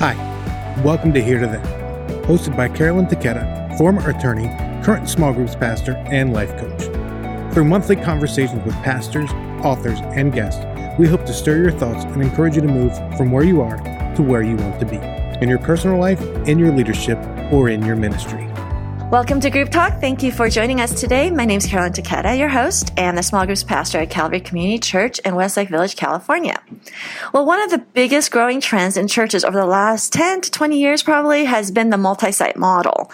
Hi, welcome to Here to There, hosted by Carolyn Taketa, former attorney, current small groups pastor, and life coach. Through monthly conversations with pastors, authors, and guests, we hope to stir your thoughts and encourage you to move from where you are to where you want to be in your personal life, in your leadership, or in your ministry. Welcome to Group Talk. Thank you for joining us today. My name is Carolyn Taketa, your host and the small groups pastor at Calvary Community Church in Westlake Village, California. Well, one of the biggest growing trends in churches over the last 10 to 20 years probably has been the multi-site model.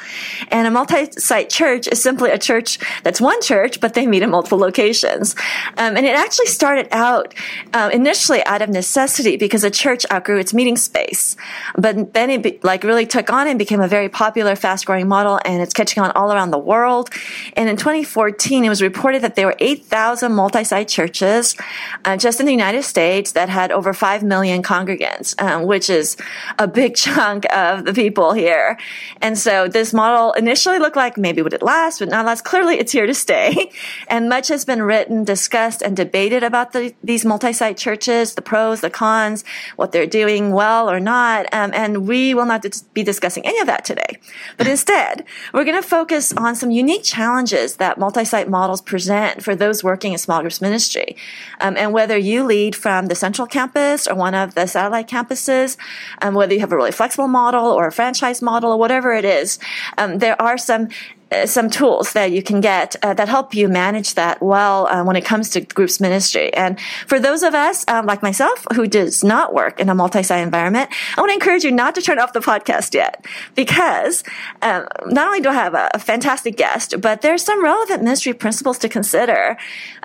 And a multi-site church is simply a church that's one church, but they meet in multiple locations. Um, and it actually started out uh, initially out of necessity because a church outgrew its meeting space. But then it be, like really took on and became a very popular, fast-growing model, and it's on all around the world. And in 2014, it was reported that there were 8,000 multi-site churches uh, just in the United States that had over 5 million congregants, um, which is a big chunk of the people here. And so this model initially looked like maybe would it last, but not last. Clearly, it's here to stay. And much has been written, discussed, and debated about the, these multi-site churches, the pros, the cons, what they're doing well or not. Um, and we will not be discussing any of that today. But instead, we're going to focus on some unique challenges that multi-site models present for those working in small groups ministry. Um, and whether you lead from the central campus or one of the satellite campuses, um, whether you have a really flexible model or a franchise model or whatever it is, um, there are some some tools that you can get uh, that help you manage that well uh, when it comes to groups ministry. And for those of us um, like myself who does not work in a multi-site environment, I want to encourage you not to turn off the podcast yet because um, not only do I have a, a, fantastic guest, but there's some relevant ministry principles to consider,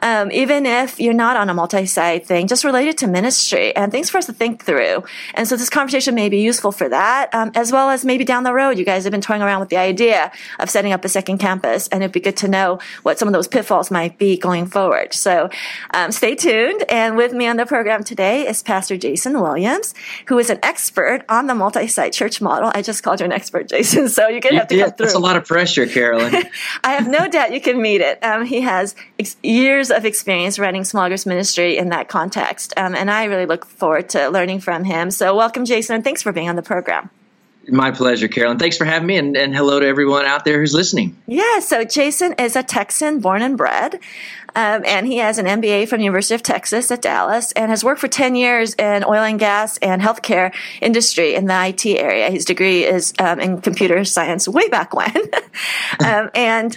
um, even if you're not on a multi-site thing, just related to ministry and things for us to think through. And so this conversation may be useful for that, um, as well as maybe down the road, you guys have been toying around with the idea of setting up a second campus, and it'd be good to know what some of those pitfalls might be going forward. So um, stay tuned. And with me on the program today is Pastor Jason Williams, who is an expert on the multi-site church model. I just called you an expert, Jason, so you're going to have to come through. That's a lot of pressure, Carolyn. I have no doubt you can meet it. Um, he has ex- years of experience running small groups ministry in that context, um, and I really look forward to learning from him. So welcome, Jason, and thanks for being on the program. My pleasure, Carolyn. Thanks for having me, and, and, hello to everyone out there who's listening. Yeah, so Jason is a Texan born and bred, um, and he has an MBA from the University of Texas at Dallas, and has worked for 10 years in oil and gas and healthcare industry in the IT area. His degree is um, in computer science way back when. um, and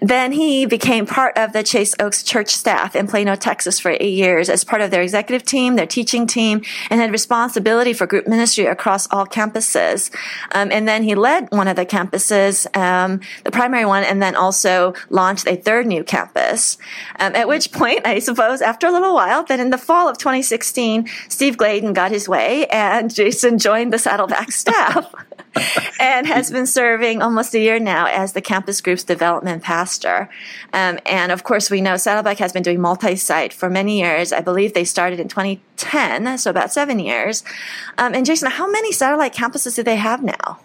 then he became part of the Chase Oaks church staff in Plano, Texas for eight years as part of their executive team, their teaching team, and had responsibility for group ministry across all campuses. Um, and then he led one of the campuses, um, the primary one, and then also launched a third new campus. Um, at which point, I suppose, after a little while, then in the fall of 2016, Steve Gladen got his way and Jason joined the Saddleback staff. and has been serving almost a year now as the campus group's development pastor. Um, and of course, we know Saddleback has been doing multi site for many years. I believe they started in 2010, so about seven years. Um, and Jason, how many satellite campuses do they have now?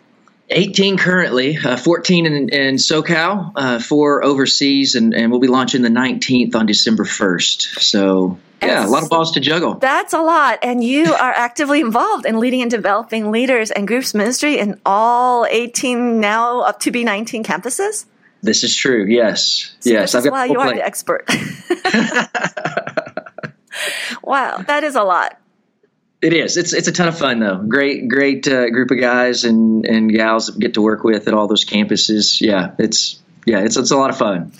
18 currently, uh, 14 in, in SoCal, uh, four overseas, and, and we'll be launching the 19th on December 1st. So yeah, a lot of balls to juggle. That's a lot. And you are actively involved in leading and developing leaders and groups ministry in all 18, now up to be 19 campuses? This is true. Yes. So yes. I've got wow, you are the expert. wow, that is a lot. It is. It's it's a ton of fun though. Great great uh, group of guys and and gals that get to work with at all those campuses. Yeah, it's yeah, it's it's a lot of fun.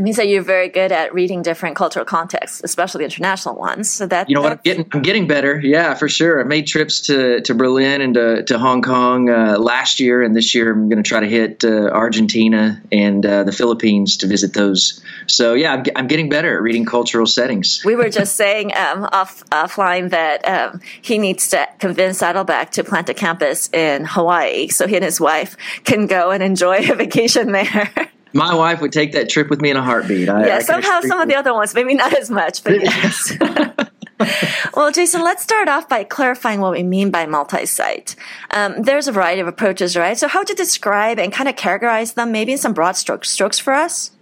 Means that you're very good at reading different cultural contexts, especially international ones. So that you know what I'm getting, I'm getting better. Yeah, for sure. I made trips to, to Berlin and to, to Hong Kong uh, last year, and this year I'm going to try to hit uh, Argentina and uh, the Philippines to visit those. So yeah, I'm, I'm, getting better at reading cultural settings. We were just saying um, off offline that um, he needs to convince Saddleback to plant a campus in Hawaii so he and his wife can go and enjoy a vacation there. My wife would take that trip with me in a heartbeat. I, yeah, I somehow some of the other ones, maybe not as much, but yes. well, Jason, let's start off by clarifying what we mean by multi-site. Um, there's a variety of approaches, right? So, how would you describe and kind of characterize them, maybe in some broad strokes, strokes for us?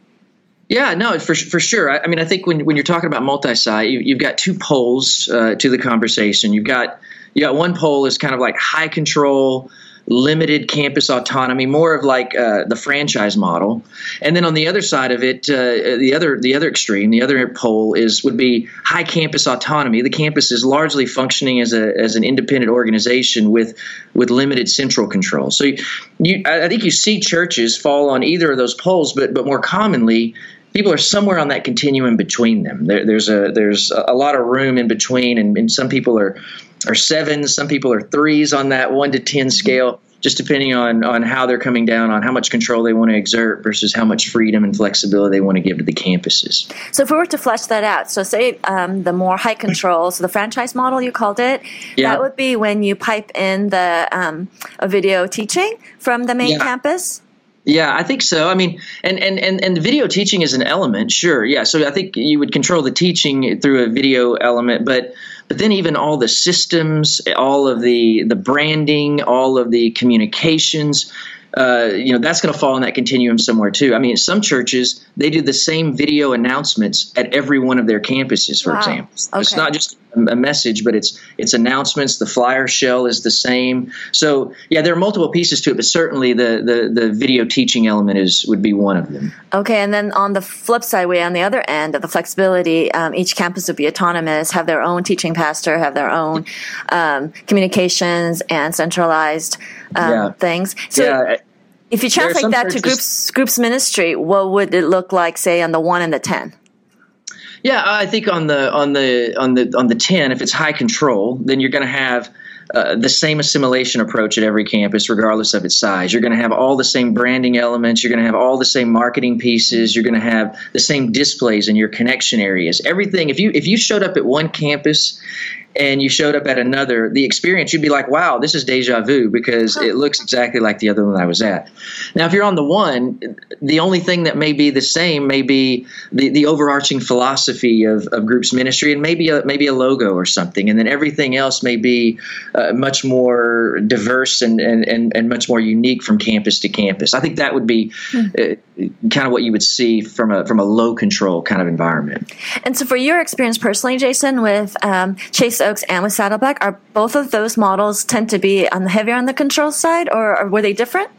Yeah, no, for for sure. I, I mean, I think when when you're talking about multi-site, you, have got two poles uh, to the conversation. You've got you got one pole is kind of like high control limited campus autonomy, more of like uh, the franchise model. And then on the other side of it, uh, the other the other extreme, the other pole is would be high campus autonomy. The campus is largely functioning as a as an independent organization with with limited central control. So you, you I think you see churches fall on either of those poles, but but more commonly people are somewhere on that continuum between them. There, there's a there's a lot of room in between, and, and some people are are sevens, some people are threes on that one to ten scale, just depending on on how they're coming down on how much control they want to exert versus how much freedom and flexibility they want to give to the campuses. So, if we were to flesh that out, so say um, the more high control, so the franchise model you called it, yeah. that would be when you pipe in the um, a video teaching from the main yeah. campus. Yeah, I think so. I mean, and, and, and, and video teaching is an element, sure. Yeah. So I think you would control the teaching through a video element, but but then even all the systems, all of the the branding, all of the communications, uh, you know that's going to fall in that continuum somewhere too. I mean, some churches they do the same video announcements at every one of their campuses. For wow. example, okay. it's not just a message, but it's it's announcements. The flyer shell is the same. So yeah, there are multiple pieces to it, but certainly the the, the video teaching element is would be one of them. Okay, and then on the flip side, way on the other end of the flexibility, um, each campus would be autonomous, have their own teaching pastor, have their own um, communications and centralized um, yeah. things. So yeah. if you translate that to groups groups ministry, what would it look like, say, on the one and the ten? Yeah, I think on the on the on the on the ten, if it's high control, then you're going to have uh, the same assimilation approach at every campus, regardless of its size. You're going to have all the same branding elements. You're going to have all the same marketing pieces. You're going to have the same displays in your connection areas. Everything. If you if you showed up at one campus and you showed up at another, the experience you'd be like, "Wow, this is deja vu," because it looks exactly like the other one I was at. Now, if you're on the one, the only thing that may be the same may be the, the overarching philosophy of, of groups ministry, and maybe a, maybe a logo or something, and then everything else may be uh, much more diverse and, and, and, and, much more unique from campus to campus. I think that would be hmm. uh, kind of what you would see from a from a low control kind of environment. And so, for your experience personally, Jason, with um, Chase Oaks and with Saddleback, are both of those models tend to be on the heavier on the control side, or, or were they different?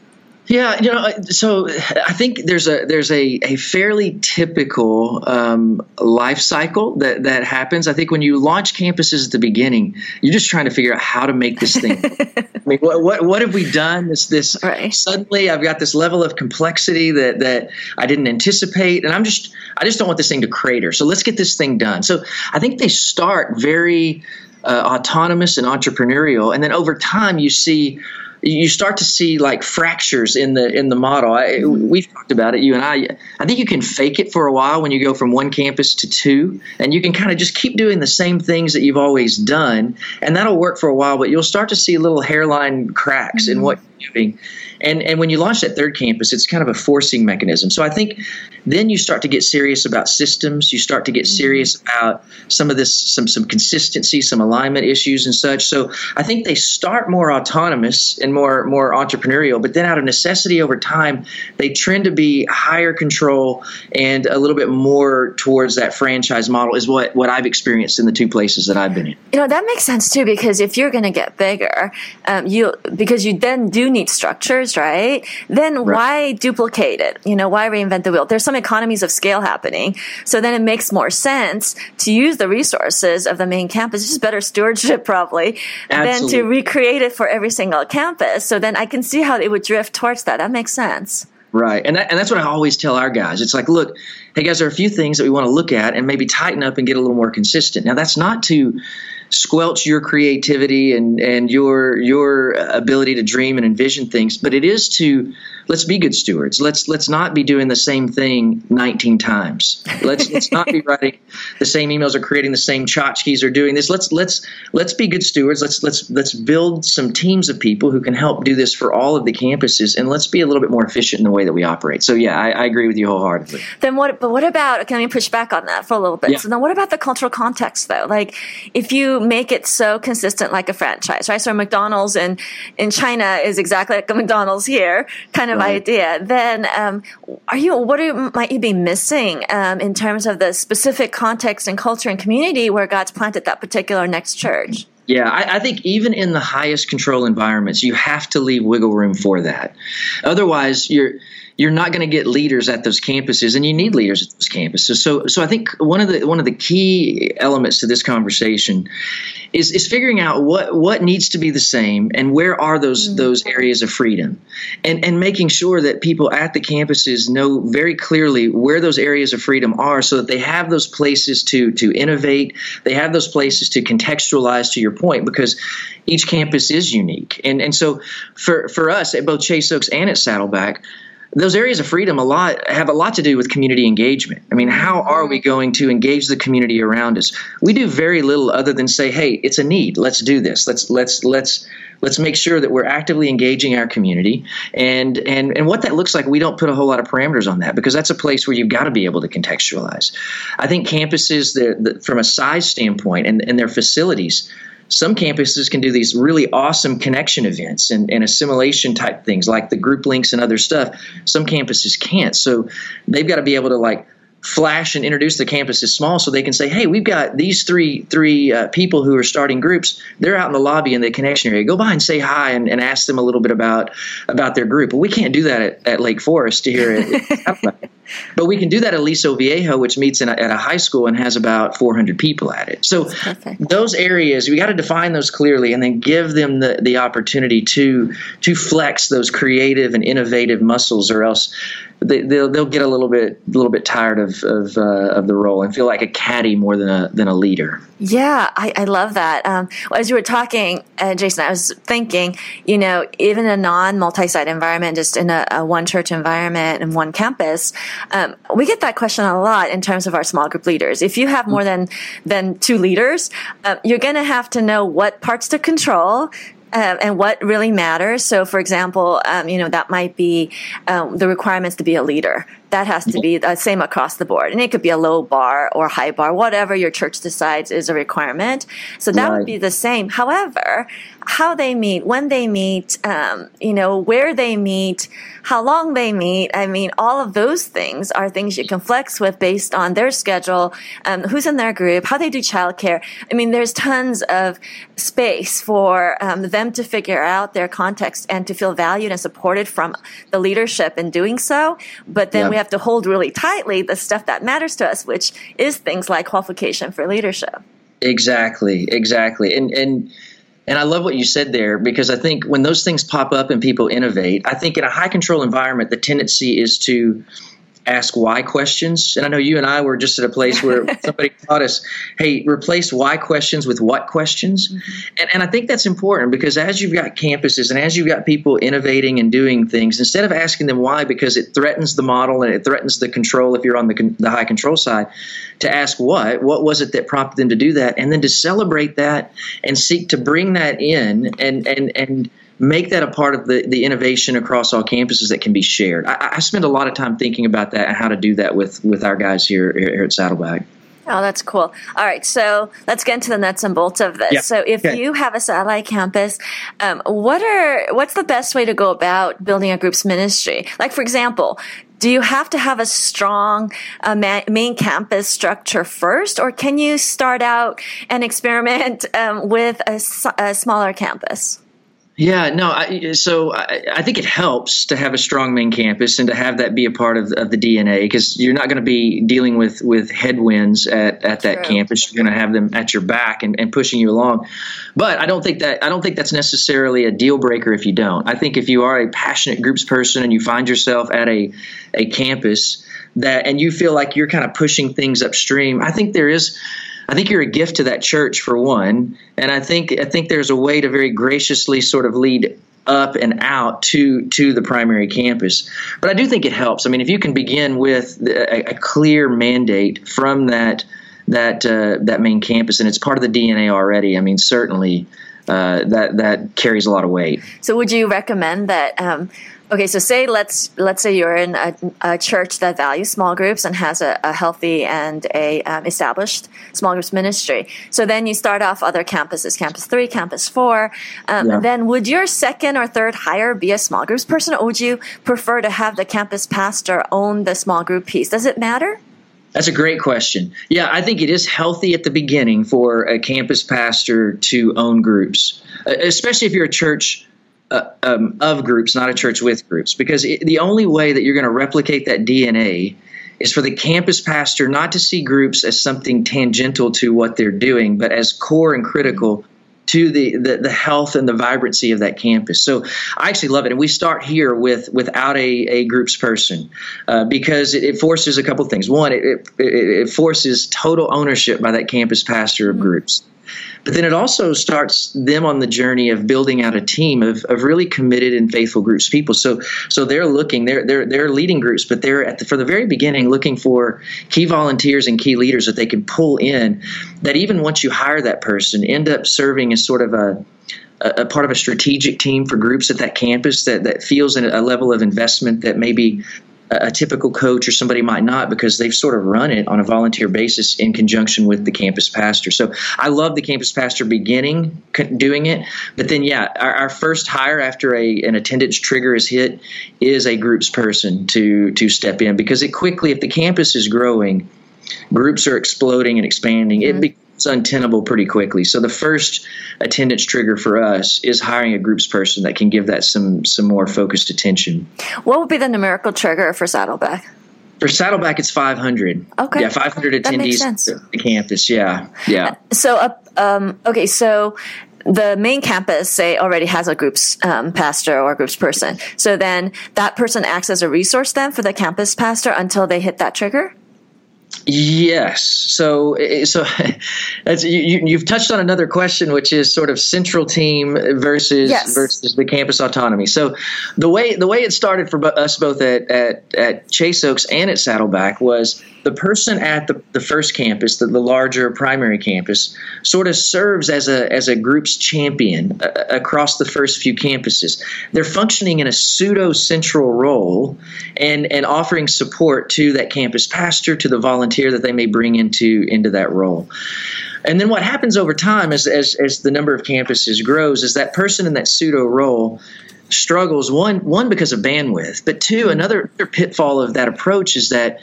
Yeah, you know, so I think there's a there's a, a fairly typical um, life cycle that that happens. I think when you launch campuses at the beginning, you're just trying to figure out how to make this thing. I mean, what, what what have we done? This this right. suddenly I've got this level of complexity that that I didn't anticipate, and I'm just I just don't want this thing to crater. So let's get this thing done. So I think they start very uh, autonomous and entrepreneurial, and then over time you see you start to see like fractures in the in the model. I, mm-hmm. we've talked about it, you and I. I think you can fake it for a while when you go from one campus to two, and you can kind of just keep doing the same things that you've always done, and that'll work for a while. But you'll start to see little hairline cracks mm-hmm. in what you're. And and when you launch that third campus, it's kind of a forcing mechanism. So I think then you start to get serious about systems. You start to get mm-hmm. serious about some of this, some some consistency, some alignment issues and such. So I think they start more autonomous and more more entrepreneurial, but then out of necessity over time, they trend to be higher control and a little bit more towards that franchise model. Is what what I've experienced in the two places that I've been in. You know that makes sense too because if you're going to get bigger, um, you because you then do need structures right? Then right. why duplicate it? You know, why reinvent the wheel? There's some economies of scale happening. So then it makes more sense to use the resources of the main campus. It's just better stewardship probably Absolutely. than to recreate it for every single campus. So then I can see how it would drift towards that. That makes sense. Right. And, that, and that's what I always tell our guys. It's like, look, hey guys, there are a few things that we want to look at and maybe tighten up and get a little more consistent. Now, that's not to squelch your creativity and and your your ability to dream and envision things but it is to let's be good stewards. Let's let's not be doing the same thing 19 times. Let's let's not be writing the same emails or creating the same tchotchkes or doing this. Let's let's let's be good stewards. Let's let's let's build some teams of people who can help do this for all of the campuses and let's be a little bit more efficient in the way that we operate. So yeah i, I agree with you wholeheartedly. Then what but what about can we push back on that for a little bit? Yeah. so then what about the cultural context though? Like if you make it so consistent like a franchise, right? So McDonald's in, in China is exactly like a McDonald's here kind of right. idea. Then, um, are you, what are, might you be missing, um, in terms of the specific context and culture and community where God's planted that particular next church? Yeah, I, I, think even in the highest control environments, you have to leave wiggle room for that. Otherwise, you're you're not going to get leaders at those campuses, and you need leaders at those campuses. So, so I think one of the one of the key elements to this conversation is is figuring out what what needs to be the same, and where are those mm-hmm. those areas of freedom, and and making sure that people at the campuses know very clearly where those areas of freedom are, so that they have those places to to innovate, they have those places to contextualize. To your point, because each campus is unique, and and so for for us at both Chase Oaks and at Saddleback those areas of freedom a lot have a lot to do with community engagement. I mean, how are we going to engage the community around us? We do very little other than say, "Hey, it's a need. Let's do this. Let's let's let's let's make sure that we're actively engaging our community." And and and what that looks like, we don't put a whole lot of parameters on that because that's a place where you've got to be able to contextualize. I think campuses, the, from a size standpoint, and, and their facilities some campuses can do these really awesome connection events and, and, assimilation type things like the group links and other stuff. Some campuses can't. So they've got to be able to like flash and introduce the campus is small so they can say hey we've got these three three uh, people who are starting groups they're out in the lobby in the connection area go by and say hi and, and ask them a little bit about about their group but we can't do that at, at lake forest here at, but we can do that at Aliso Viejo which meets a, at a high school and has about 400 people at it so those areas we got to define those clearly and then give them the, the opportunity to to flex those creative and innovative muscles or else they, will they'll get a little bit a little bit tired of of, uh, of the role and feel like a caddy more than a than a leader. Yeah, I, I love that. Um, as you were talking, uh, Jason, I was thinking, you know, even a non multi site environment, just in a, a, one church environment and one campus, um, we get that question a lot in terms of our small group leaders. If you have more than than two leaders, uh, you're going to have to know what parts to control uh, and what really matters. So, for example, um, you know that might be um, the requirements to be a leader. That has to be the same across the board, and it could be a low bar or high bar, whatever your church decides is a requirement. So that right. would be the same. However, how they meet, when they meet, um, you know, where they meet, how long they meet. I mean, all of those things are things you can flex with based on their schedule, um, who's in their group, how they do childcare. I mean, there's tons of space for um, them to figure out their context and to feel valued and supported from the leadership in doing so. But then we have to hold really tightly the stuff that matters to us, which is things like qualification for leadership. Exactly, exactly. And, and, and I love what you said there because I think when those things pop up and people innovate, I think in a high control environment, the tendency is to ask why questions. And I know you and I were just at a place where somebody taught us, hey, replace why questions with what questions. Mm-hmm. And, and I think that's important because as you've got campuses and as you've got people innovating and doing things, instead of asking them why because it threatens the model and it threatens the control if you're on the, the high control side, to ask what, what was it that prompted them to do that? And then to celebrate that and seek to bring that in and, and, and, make that a part of the, the innovation across all campuses that can be shared. I, I spend a lot of time thinking about that and how to do that with, with our guys here, here at Saddleback. Oh, that's cool. All right, so let's get into the nuts and bolts of this. Yeah. So, if okay. you have a satellite campus, um, what are what's the best way to go about building a group's ministry? Like, for example, do you have to have a strong uh, main campus structure first, or can you start out and experiment um, with a, a smaller campus? Yeah, no. I, so I, I, think it helps to have a strong main campus and to have that be a part of, of the DNA because you're not going to be dealing with with headwinds at, at that True. campus. You're going to have them at your back and, and pushing you along. But I don't think that I don't think that's necessarily a deal breaker if you don't. I think if you are a passionate groups person and you find yourself at a a campus that and you feel like you're kind of pushing things upstream, I think there is I think you're a gift to that church for one, and I think I think there's a way to very graciously sort of lead up and out to to the primary campus. But I do think it helps. I mean, if you can begin with a, a clear mandate from that that uh, that main campus, and it's part of the DNA already. I mean, certainly uh, that that carries a lot of weight. So, would you recommend that? Um, okay, so say let's let's say you're in a, a church that values small groups and has a, a healthy and a um, established small groups ministry. So then you start off other campuses, campus three, campus four. Um, yeah. Then would your second or third hire be a small groups person, or would you prefer to have the campus pastor own the small group piece? Does it matter? That's a great question. Yeah, I think it is healthy at the beginning for a campus pastor to own groups, especially if you're a church uh, um, of groups, not a church with groups, because it, the only way that you're going to replicate that DNA is for the campus pastor not to see groups as something tangential to what they're doing, but as core and critical to the, the, the health and the vibrancy of that campus. So I actually love it, and we start here with without a, a groups person uh, because it, it, forces a couple things. One, it, it, it forces total ownership by that campus pastor of groups. But then it also starts them on the journey of building out a team of, of really committed and faithful groups people. So so they're looking, they're they're they're leading groups, but they're at the, for the very beginning looking for key volunteers and key leaders that they can pull in. That even once you hire that person, end up serving as sort of a a, part of a strategic team for groups at that campus that, that feels a level of investment that maybe a typical coach or somebody might not because they've sort of run it on a volunteer basis in conjunction with the campus pastor. So I love the campus pastor beginning doing it, but then yeah, our, our first hire after a an attendance trigger is hit is a groups person to to step in because it quickly if the campus is growing, groups are exploding and expanding. Mm-hmm. It be, it's untenable pretty quickly. So the first attendance trigger for us is hiring a groups person that can give that some some more focused attention. What would be the numerical trigger for Saddleback? For Saddleback, it's 500. Okay. Yeah, 500 attendees at the campus. Yeah, yeah. So, uh, um, okay, so the main campus say already has a groups um, pastor or groups person so then that person acts as a resource then for the campus pastor until they hit that trigger Yes. So, so you, you've touched on another question, which is sort of central team versus yes. versus the campus autonomy. So, the way the way it started for us both at at, at Chase Oaks and at Saddleback was the person at the, the first campus, the, the larger primary campus, sort of serves as a as a group's champion uh, across the first few campuses. They're functioning in a pseudo central role and and offering support to that campus pastor, to the volunteer that they may bring into into that role. And then what happens over time as, as, as the number of campuses grows is that person in that pseudo role struggles one one because of bandwidth, but two another pitfall of that approach is that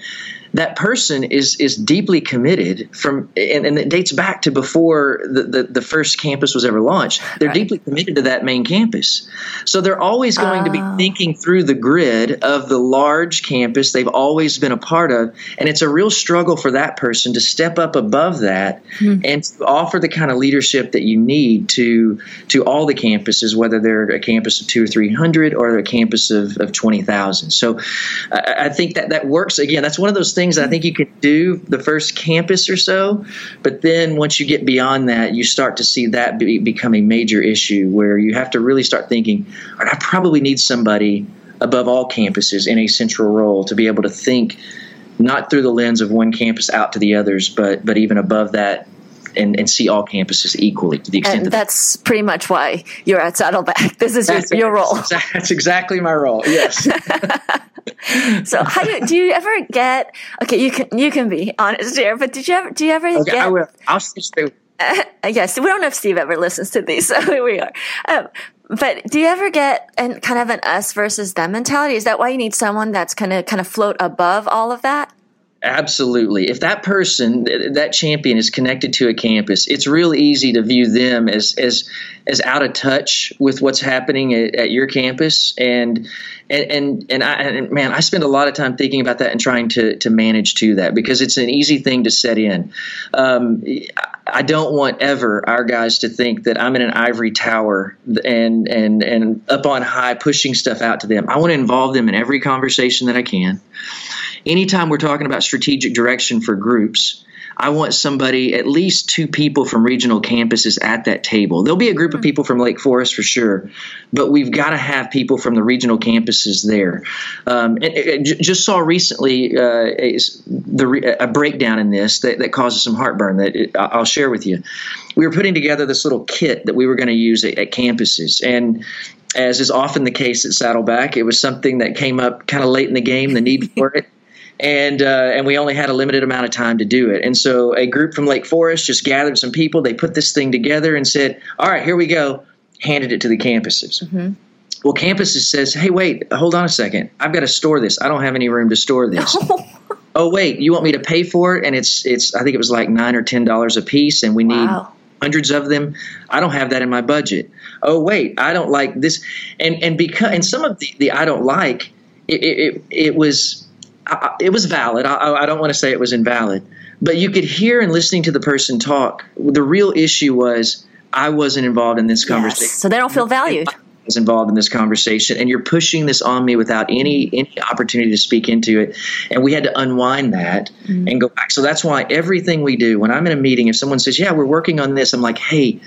that person is is deeply committed from and, and it dates back to before the, the, the first campus was ever launched they're right. deeply committed to that main campus so they're always going to be ah. thinking through the grid of the large campus they've always been a part of and it's a real struggle for that person to step up above that hmm. and offer the kind of leadership that you need to to all the campuses whether they're a campus of two or three hundred or a campus of, of 20,000 so I, I think that that works again that's one of those things I think you could do the first campus or so, but then once you get beyond that, you start to see that be, become a major issue where you have to really start thinking, I probably need somebody above all campuses in a central role to be able to think not through the lens of one campus out to the others, but but even above that and, and see all campuses equally to the extent and that that's pretty much why you're at Saddleback. This is your, your role. That's exactly my role. Yes. so how do you, do you ever get okay you can you can be honest here but did you ever do you ever okay, get I will. I'll stay uh, yes we don't know if Steve ever listens to these so here we are um, but do you ever get an kind of an us versus them mentality is that why you need someone that's kind of kind of float above all of that Absolutely. If that person, that champion, is connected to a campus, it's real easy to view them as as as out of touch with what's happening at, at your campus. And and and and, I, and man, I spend a lot of time thinking about that and trying to to manage to that because it's an easy thing to set in. Um, I don't want ever our guys to think that I'm in an ivory tower and and and up on high pushing stuff out to them. I want to involve them in every conversation that I can anytime we're talking about strategic direction for groups, I want somebody, at least two people from regional campuses at that table. There'll be a group of people from Lake Forest for sure, but we've got to have people from the regional campuses there. Um, and, and just saw recently uh, a, the, a, breakdown in this that, that causes some heartburn that it, I'll share with you. We were putting together this little kit that we were going to use at, at campuses, and as is often the case at Saddleback, it was something that came up kind of late in the game, the need for it and uh, and we only had a limited amount of time to do it. And so a group from Lake Forest just gathered some people. They put this thing together and said, "All right, here we go." Handed it to the campuses. Mm-hmm. Well, campuses says, "Hey, wait, hold on a second. I've got to store this. I don't have any room to store this." oh wait, you want me to pay for it? And it's it's I think it was like nine or ten dollars a piece, and we need Wow. hundreds of them. I don't have that in my budget. Oh wait, I don't like this, and and because and some of the, the I don't like it it, it, it was I- I- it was valid. I, I don't want to say it was invalid, but you could hear in listening to the person talk. The real issue was I wasn't involved in this conversation Yes. So they don't feel valued. was involved in this conversation and you're pushing this on me without any any opportunity to speak into it and we had to unwind that mm-hmm. and go back so that's why everything we do when i'm in a meeting if someone says yeah we're working on this i'm like hey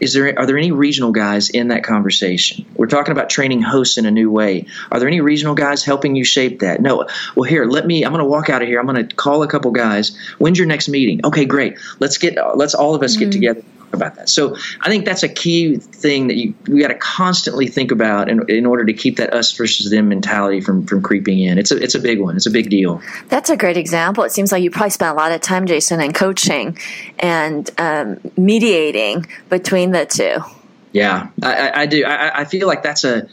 is there are there any regional guys in that conversation? We're talking about training hosts in a new way. Are there any regional guys helping you shape that? No. Well here let me i'm going to walk out of here. I'm going to call a couple guys. When's your next meeting? Okay great. Let's get let's all of us get mm-hmm. together about that so i think that's a key thing that you we got to constantly think about in, in order to keep that us versus them mentality from from creeping in it's a it's a big one it's a big deal That's a great example. It seems like you probably spent a lot of time, Jason, in coaching and um, mediating between the two. Yeah, I, I, I do. I, I feel like that's a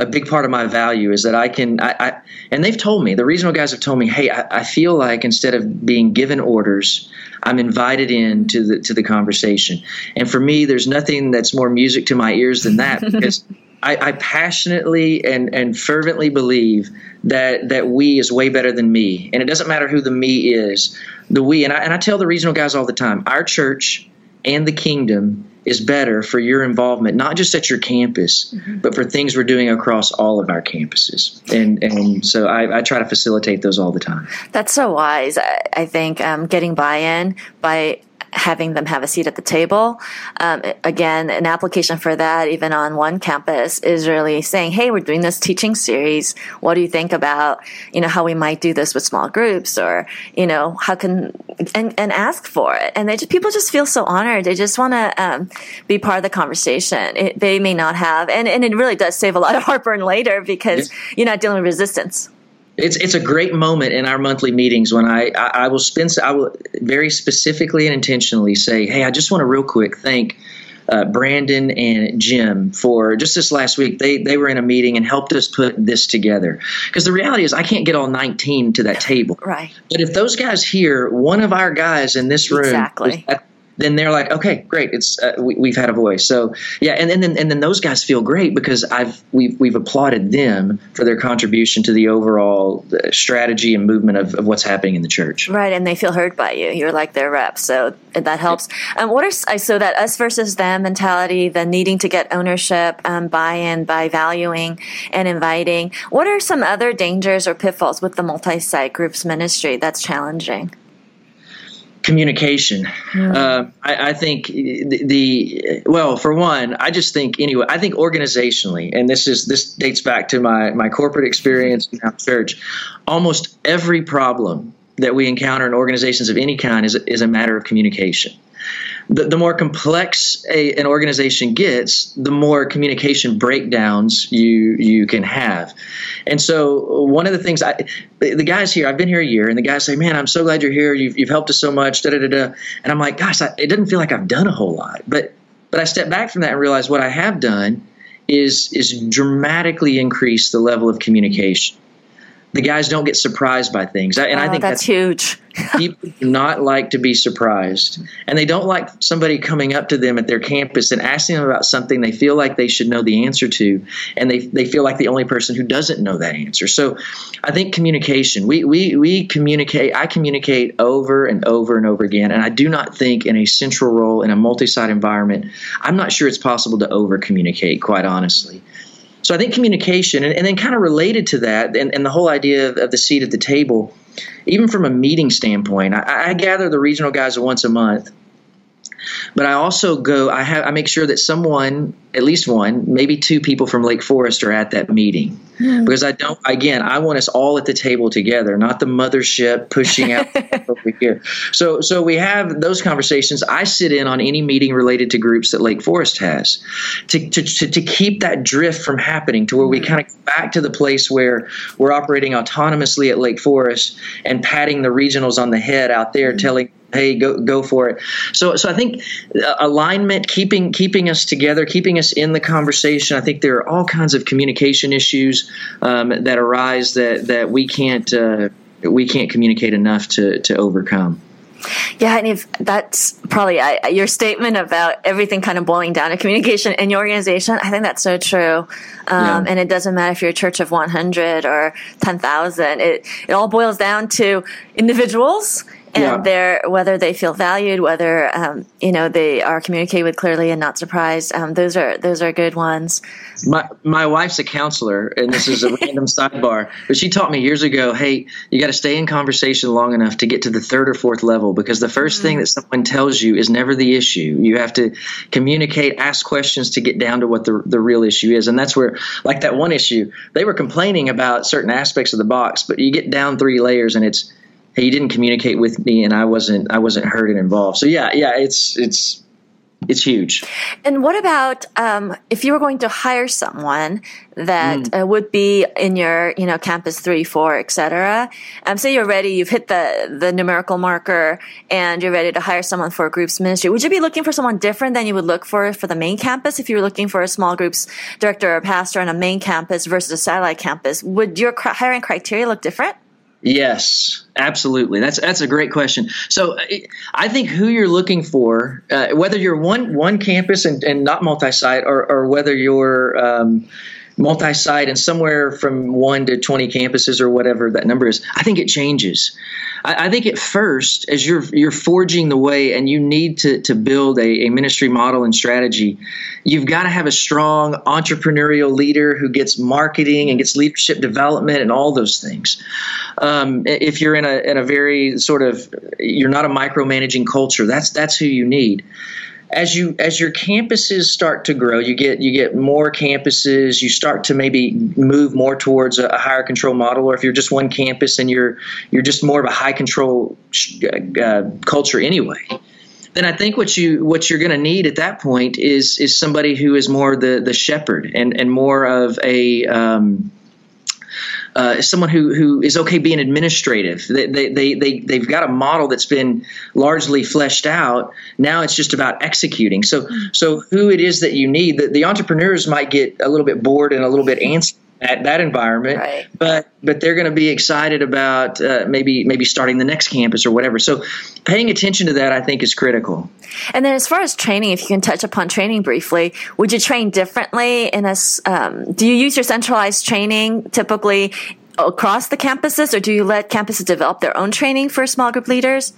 a big part of my value is that I can. I, I and they've told me the regional guys have told me, hey, I, I feel like instead of being given orders, I'm invited in to the to the conversation. And for me, there's nothing that's more music to my ears than that because. I, I passionately and, and fervently believe that that we is way better than me, and it doesn't matter who the me is. The we and I and I tell the regional guys all the time, our church and the kingdom is better for your involvement, not just at your campus, but for things we're doing across all of our campuses. And and so I, I try to facilitate those all the time. That's so wise. I, I think um, getting buy-in by having them have a seat at the table. Um, again, an application for that, even on one campus, is really saying, "Hey, we're doing this teaching series. What do you think about you know how we might do this with small groups, or you know how can and and ask for it." And they just, people just feel so honored. They just want to um, be part of the conversation. It, they may not have, and and it really does save a lot of heartburn later because you're not dealing with resistance. It's it's a great moment in our monthly meetings when I, I, I will spend I will very specifically and intentionally say, hey, I just want to real quick thank uh, Brandon and Jim for just this last week. They they were in a meeting and helped us put this together. Because the reality is, I can't get all 19 to that table. Right. But if those guys hear one of our guys in this room, Exactly. Then they're like, okay, great, it's uh, we, we've had a voice. So yeah, and, and then and then those guys feel great because I've we've we've applauded them for their contribution to the overall uh, strategy and movement of, of what's happening in the church. Right, and they feel heard by you. You're like their rep, so that helps. Um, what are so that us versus them mentality, the needing to get ownership, um, buy-in by valuing and inviting. What are some other dangers or pitfalls with the multi-site groups ministry that's challenging? Communication. Uh, I, I think the, the well, for one, I just think anyway. I think organizationally, and this is this dates back to my my corporate experience in our church. Almost every problem that we encounter in organizations of any kind is is a matter of communication. The, the more complex a, an organization gets, the more communication breakdowns you you can have. And so one of the things I the, guys here, I've been here a year, and the guys say, "Man, I'm so glad you're here. You've, you've helped us so much." Da da da da. And I'm like, "Gosh, I, it doesn't feel like I've done a whole lot." But but I step back from that and realize what I have done is is dramatically increase the level of communication. The guys don't get surprised by things, I, and I Oh, think that's that's huge. people do not like to be surprised. And they don't like somebody coming up to them at their campus and asking them about something they feel like they should know the answer to and they, they feel like the only person who doesn't know that answer. So i think communication we, we, we communicate i communicate over and over and over again and i do not think in a central role in a multi-site environment i'm not sure it's possible to over communicate quite honestly so I think communication, and, and then kind of related to that, and, and the whole idea of, of the seat at the table, even from a meeting standpoint, I, I gather the regional guys once a month. But I also go. I have. I make sure that someone, at least one, maybe two people from Lake Forest, are at that meeting hmm. because I don't. Again, I want us all at the table together, not the mothership pushing out over here. So, so we have those conversations. I sit in on any meeting related to groups that Lake Forest has, to to, to, to keep that drift from happening, to where we hmm. kind of back to the place where we're operating autonomously at Lake Forest and patting the regionals on the head out there, hmm. telling hey go go for it so so i think uh, alignment keeping keeping us together keeping us in the conversation i think there are all kinds of communication issues um, that arise that that we can't uh, we can't communicate enough to to overcome. Yeah, and if that's probably I, your statement about everything kind of boiling down to communication in your organization. I think that's so true. Um, yeah. And it doesn't matter if you're a church of 100 or 10,000. It it all boils down to individuals and yeah. they're whether they feel valued, whether um, you know they are communicated with clearly and not surprised. Um, those are those are good ones. My my wife's a counselor, and this is a random sidebar, but she taught me years ago. Hey, you got to stay in conversation long enough to get to the third or fourth level because the 1st mm-hmm. thing that someone tells you is never the issue. You have to communicate, ask questions to get down to what the the real issue is, and that's where like that one issue they were complaining about certain aspects of the box, but you get down three layers and it's you didn't communicate with me and I wasn't I wasn't heard and involved. So yeah, yeah, it's it's it's huge. And what about um, if you were going to hire someone that mm. uh, would be in your, you know, campus three, four, etc. Um, say you're ready, you've hit the the numerical marker, and you're ready to hire someone for a groups ministry. Would you be looking for someone different than you would look for for the main campus if you were looking for a small groups director or pastor on a main campus versus a satellite campus? Would your hiring criteria look different? Yes, absolutely. That's that's a great question. So I think who you're looking for, uh, whether you're one one campus and, and not multi-site, or, or whether you're um, multi-site and somewhere from one to 20 campuses or whatever that number is i think it changes. I, I think at first as you're you're forging the way and you need to, to build a, a ministry model and strategy you've got to have a strong entrepreneurial leader who gets marketing and gets leadership development and all those things. Um, if you're in a, in a very sort of you're not a micromanaging culture that's that's who you need as you as your campuses start to grow, you get you get more campuses. You start to maybe move more towards a, a higher control model, or if you're just one campus and you're you're just more of a high control uh, uh culture anyway. Then I think what you what you're going to need at that point is is somebody who is more the the shepherd and and more of a um, uh, someone who, who is okay being administrative. They, they, they, they, have got a model that's been largely fleshed out. Now it's just about executing. So, so who it is that you need, the, the entrepreneurs might get a little bit bored and a little bit antsy at that environment, right. but but they're going to be excited about uh, maybe maybe starting the next campus or whatever. So paying attention to that, I think, is critical. And then, as far as training, if you can touch upon training briefly, would you train differently in a? Um, do you use your centralized training typically across the campuses, or do you let campuses develop their own training for small group leaders?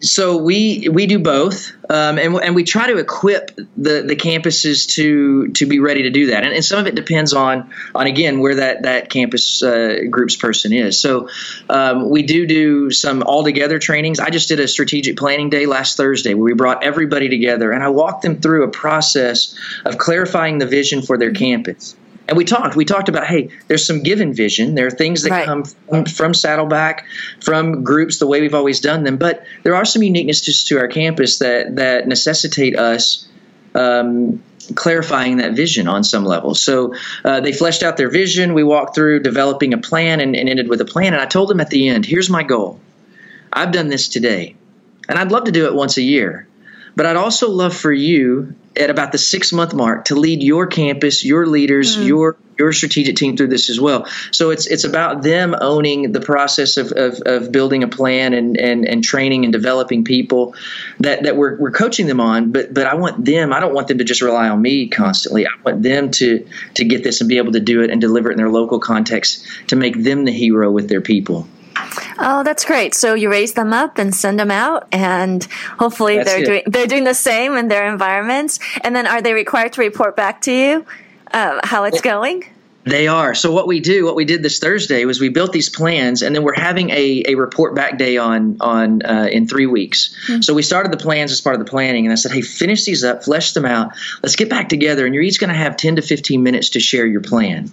So we we do both, um, and and we try to equip the the campuses to to be ready to do that, and, and some of it depends on on again where that that campus uh, groups person is. So um, we do do some all together trainings. I just did a strategic planning day last Thursday where we brought everybody together, and I walked them through a process of clarifying the vision for their campus and we talked we talked about hey there's some given vision. There are things that right. come from, from, saddleback from groups the way we've always done them. But there are some uniquenesses to our campus that that necessitate us um, clarifying that vision on some level. So uh, they fleshed out their vision. We walked through developing a plan and, and ended with a plan. And i told them at the end here's my goal. I've done this today. And i'd love to do it once a year but I'd also love for you at about the six month mark to lead your campus, your leaders, mm. your your strategic team through this as well. So it's it's about them owning the process of, of, of building a plan and, and, and training and developing people that, that we're, we're coaching them on. But but I want them. I don't want them to just rely on me constantly. I want them to to get this and be able to do it and deliver it in their local context to make them the hero with their people. Oh, that's great. So you raise them up and send them out, and hopefully that's they're it. doing they're doing the same in their environments. And then, are they required to report back to you uh, how it's going? They are. So what we do, what we did this Thursday was we built these plans, and then we're having a, a report back day on on uh, in three weeks. Mm-hmm. So we started the plans as part of the planning, and I said, hey, finish these up, flesh them out. Let's get back together, and you're each going to have ten to fifteen minutes to share your plan.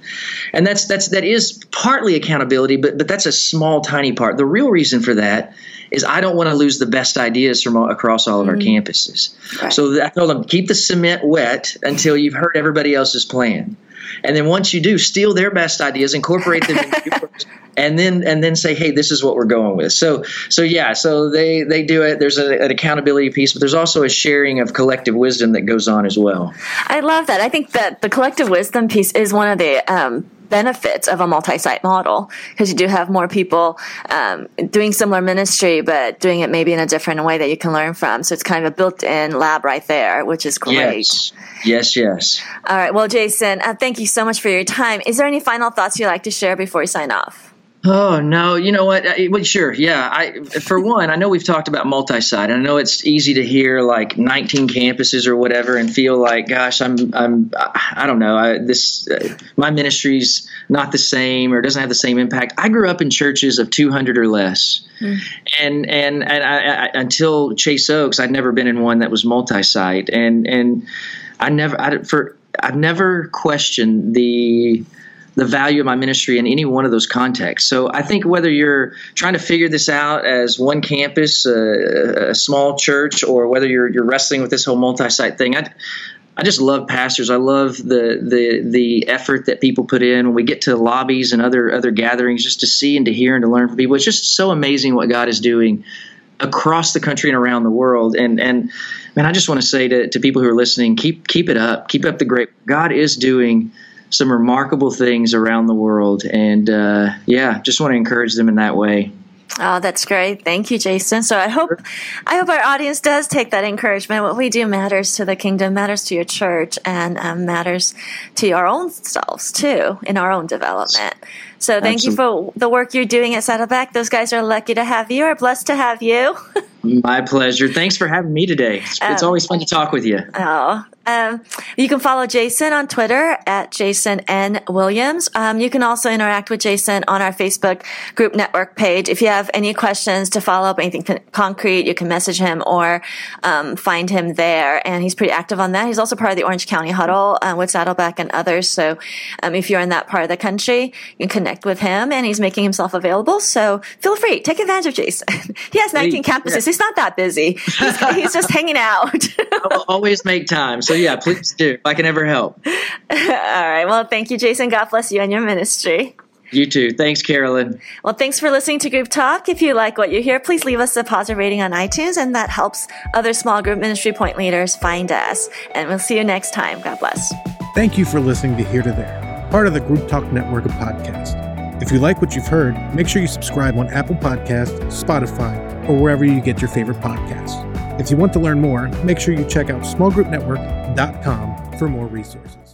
And that's that's that is partly accountability, but but that's a small, tiny part. The real reason for that is I don't want to lose the best ideas from all, across all of our mm-hmm. campuses. Right. So I told them keep the cement wet until you've heard everybody else's plan. And then once you do, steal their best ideas, incorporate them yours, and then and then say, hey, this is what we're going with. So so yeah, so they they do it. There's a, an accountability piece, but there's also a sharing of collective wisdom that goes on as well. I love that. I think that the collective wisdom piece is one of the um, benefits of a multi-site model because you do have more people um, doing similar ministry but doing it maybe in a different way that you can learn from. So it's kind of a built-in lab right there which is great. Yes. Yes yes. All right. Well jason uh, thank you so much for your time. Is there any final thoughts you'd like to share before we sign off Oh no! You know what? I, well, sure, yeah. I, for one, I know we've talked about multi-site. I know it's easy to hear like 19 campuses or whatever, and feel like, gosh, I'm, I'm, I don't know. I, this, uh, my ministry's not the same or doesn't have the same impact. I grew up in churches of 200 or less, mm. and and and I, I, until Chase Oaks, I'd never been in one that was multi-site, and and I never, I, for I've never questioned the the value of my ministry in any one of those contexts. So I think whether you're trying to figure this out as one campus, uh, a small church, or whether you're you're wrestling with this whole multi-site thing, I I just love pastors. I love the the the effort that people put in when we get to lobbies and other other gatherings, just to see and to hear and to learn from people. It's just so amazing what God is doing across the country and around the world. And and man, I just want to say to, to people who are listening, keep keep it up, keep up the great. God is doing some remarkable things around the world. And uh, yeah, just want to encourage them in that way. Oh, that's great. Thank you, Jason. So I hope I hope our audience does take that encouragement. What we do matters to the kingdom, matters to your church, and um, matters to our own selves too in our own development. So thank Absolutely. you for the work you're doing at Saddleback. Those guys are lucky to have you. Are blessed to have you. My pleasure. Thanks for having me today. It's, um, it's always fun to talk with you. Oh, um, you can follow Jason on Twitter at Jason N. Williams. Um, you can also interact with Jason on our Facebook group network page. If you have any questions to follow up, anything con- concrete, you can message him or um, find him there. And he's pretty active on that. He's also part of the Orange County Huddle uh, with Saddleback and others. So um, if you're in that part of the country, you can connect with him and he's making himself available. So feel free, take advantage of Jason. he has 19 campuses. He's not that busy. He's, he's just hanging out. I will always make time. So yeah, please do. If I can ever help. All right. Well, thank you, Jason. God bless you and your ministry. You too. Thanks, Carolyn. Well, thanks for listening to Group Talk. If you like what you hear, please leave us a positive rating on iTunes, and that helps other small group ministry point leaders find us. And we'll see you next time. God bless. Thank you for listening to Here to There, part of the Group Talk network of podcasts. If you like what you've heard, make sure you subscribe on Apple Podcasts, Spotify, or wherever you get your favorite podcasts. If you want to learn more, make sure you check out smallgroupnetwork.com for more resources.